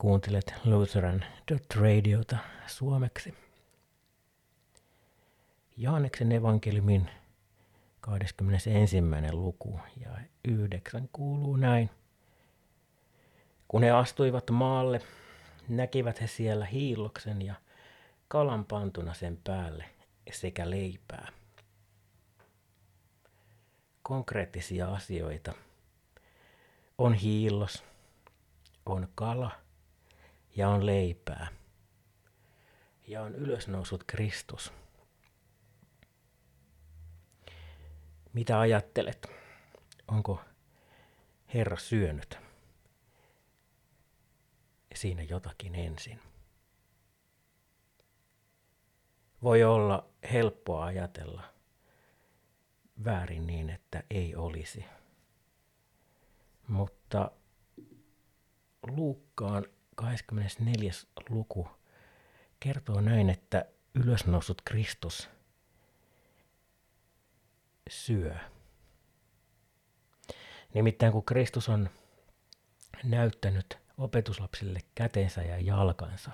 Kuuntelet Lutheran Radiota suomeksi. Johanneksen evankeliumin 21. luku ja 9 kuuluu näin. Kun he astuivat maalle, näkivät he siellä hiilloksen ja kalan pantuna sen päälle sekä leipää. Konkreettisia asioita. On hiillos, on kala ja on leipää. Ja on ylösnousut Kristus. Mitä ajattelet? Onko Herra syönyt siinä jotakin ensin? Voi olla helppoa ajatella väärin niin, että ei olisi. Mutta Luukkaan 24. luku kertoo näin, että ylösnousut Kristus syö. Nimittäin kun Kristus on näyttänyt opetuslapsille kätensä ja jalkansa,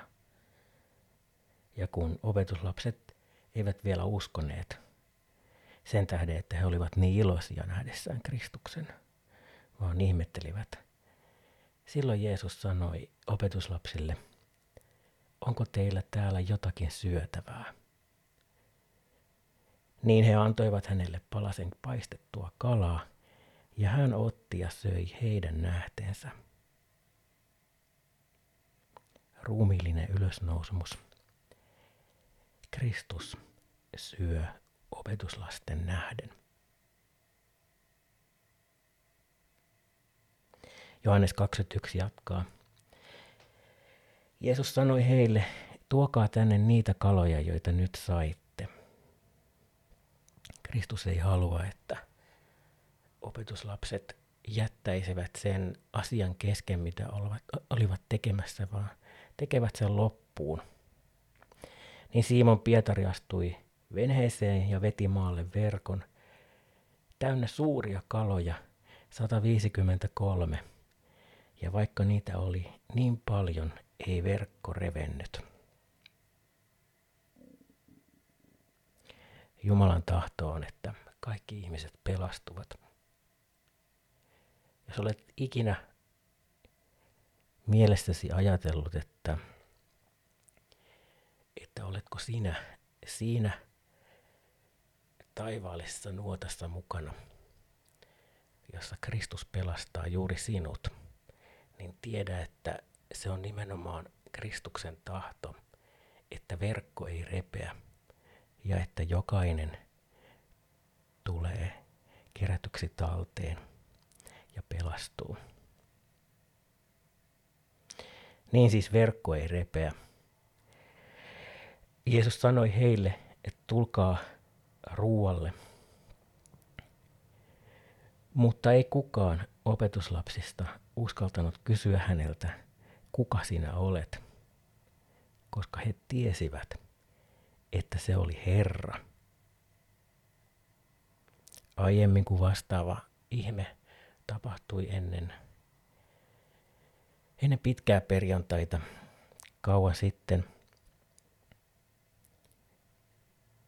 ja kun opetuslapset eivät vielä uskoneet sen tähden, että he olivat niin iloisia nähdessään Kristuksen, vaan ihmettelivät. Silloin Jeesus sanoi opetuslapsille, onko teillä täällä jotakin syötävää? Niin he antoivat hänelle palasen paistettua kalaa, ja hän otti ja söi heidän nähteensä. Ruumiillinen ylösnousemus. Kristus syö opetuslasten nähden. Johannes 21 jatkaa. Jeesus sanoi heille, tuokaa tänne niitä kaloja, joita nyt sait Kristus ei halua, että opetuslapset jättäisivät sen asian kesken, mitä olivat tekemässä, vaan tekevät sen loppuun. Niin Simon Pietari astui venheeseen ja veti maalle verkon, täynnä suuria kaloja, 153. Ja vaikka niitä oli niin paljon, ei verkko revennyt. Jumalan tahto on, että kaikki ihmiset pelastuvat. Jos olet ikinä mielestäsi ajatellut, että, että oletko sinä siinä taivaallisessa nuotassa mukana, jossa Kristus pelastaa juuri sinut, niin tiedä, että se on nimenomaan Kristuksen tahto, että verkko ei repeä, ja että jokainen tulee kerätyksi talteen ja pelastuu. Niin siis verkko ei repeä. Jeesus sanoi heille, että tulkaa ruualle. Mutta ei kukaan opetuslapsista uskaltanut kysyä häneltä, kuka sinä olet, koska he tiesivät – että se oli Herra. Aiemmin kuin vastaava ihme tapahtui ennen, ennen pitkää perjantaita kauan sitten.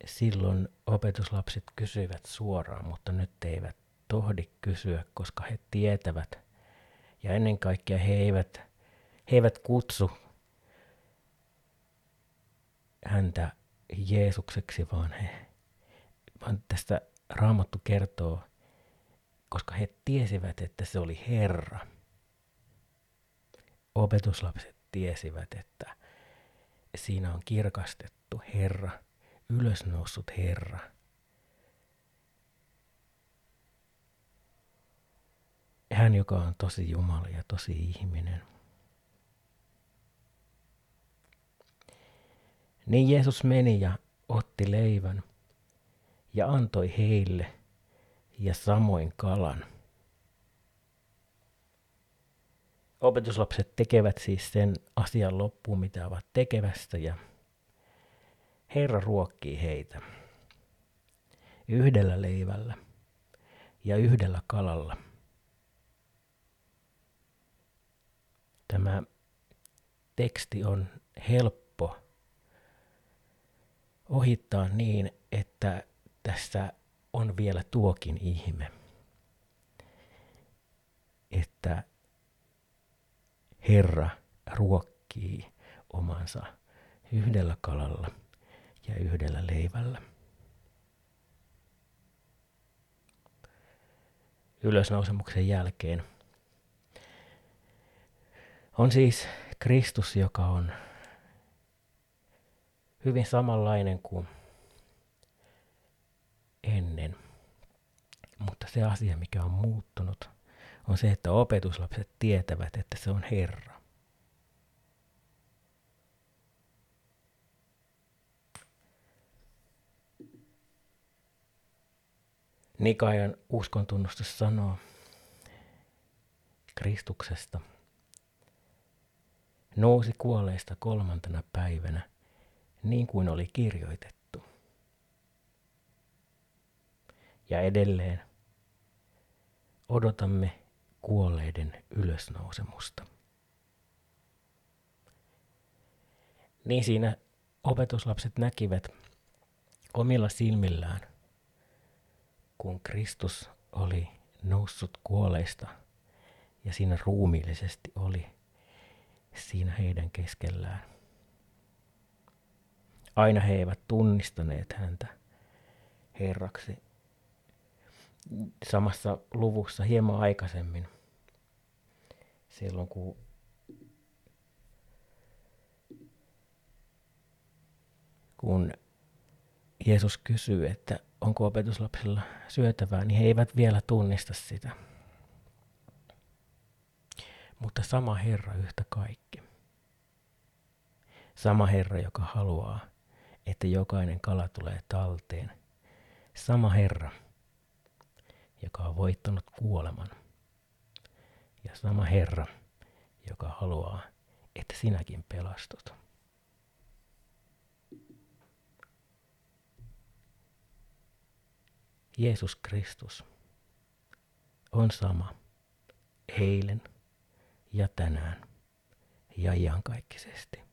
Silloin opetuslapset kysyivät suoraan, mutta nyt eivät tohdi kysyä, koska he tietävät. Ja ennen kaikkea he eivät, he eivät kutsu häntä Jeesukseksi, vaan, he, vaan tästä Raamattu kertoo, koska he tiesivät, että se oli Herra. Opetuslapset tiesivät, että siinä on kirkastettu Herra, ylösnoussut Herra. Hän, joka on tosi Jumala ja tosi ihminen. Niin Jeesus meni ja otti leivän ja antoi heille ja samoin kalan. Opetuslapset tekevät siis sen asian loppuun, mitä ovat tekevästä ja Herra ruokkii heitä yhdellä leivällä ja yhdellä kalalla. Tämä teksti on helppo ohittaa niin, että tässä on vielä tuokin ihme, että Herra ruokkii omansa yhdellä kalalla ja yhdellä leivällä. Ylösnousemuksen jälkeen on siis Kristus, joka on hyvin samanlainen kuin ennen. Mutta se asia, mikä on muuttunut, on se, että opetuslapset tietävät, että se on Herra. Nikajan uskontunnustus sanoo Kristuksesta, nousi kuolleista kolmantena päivänä, niin kuin oli kirjoitettu. Ja edelleen odotamme kuolleiden ylösnousemusta. Niin siinä opetuslapset näkivät omilla silmillään, kun Kristus oli noussut kuolleista ja siinä ruumiillisesti oli siinä heidän keskellään. Aina he eivät tunnistaneet häntä Herraksi. Samassa luvussa hieman aikaisemmin, silloin kun kun Jeesus kysyy, että onko opetuslapsilla syötävää, niin he eivät vielä tunnista sitä. Mutta sama Herra yhtä kaikki. Sama Herra, joka haluaa, että jokainen kala tulee talteen. Sama Herra, joka on voittanut kuoleman. Ja sama Herra, joka haluaa, että sinäkin pelastut. Jeesus Kristus on sama eilen ja tänään ja iankaikkisesti.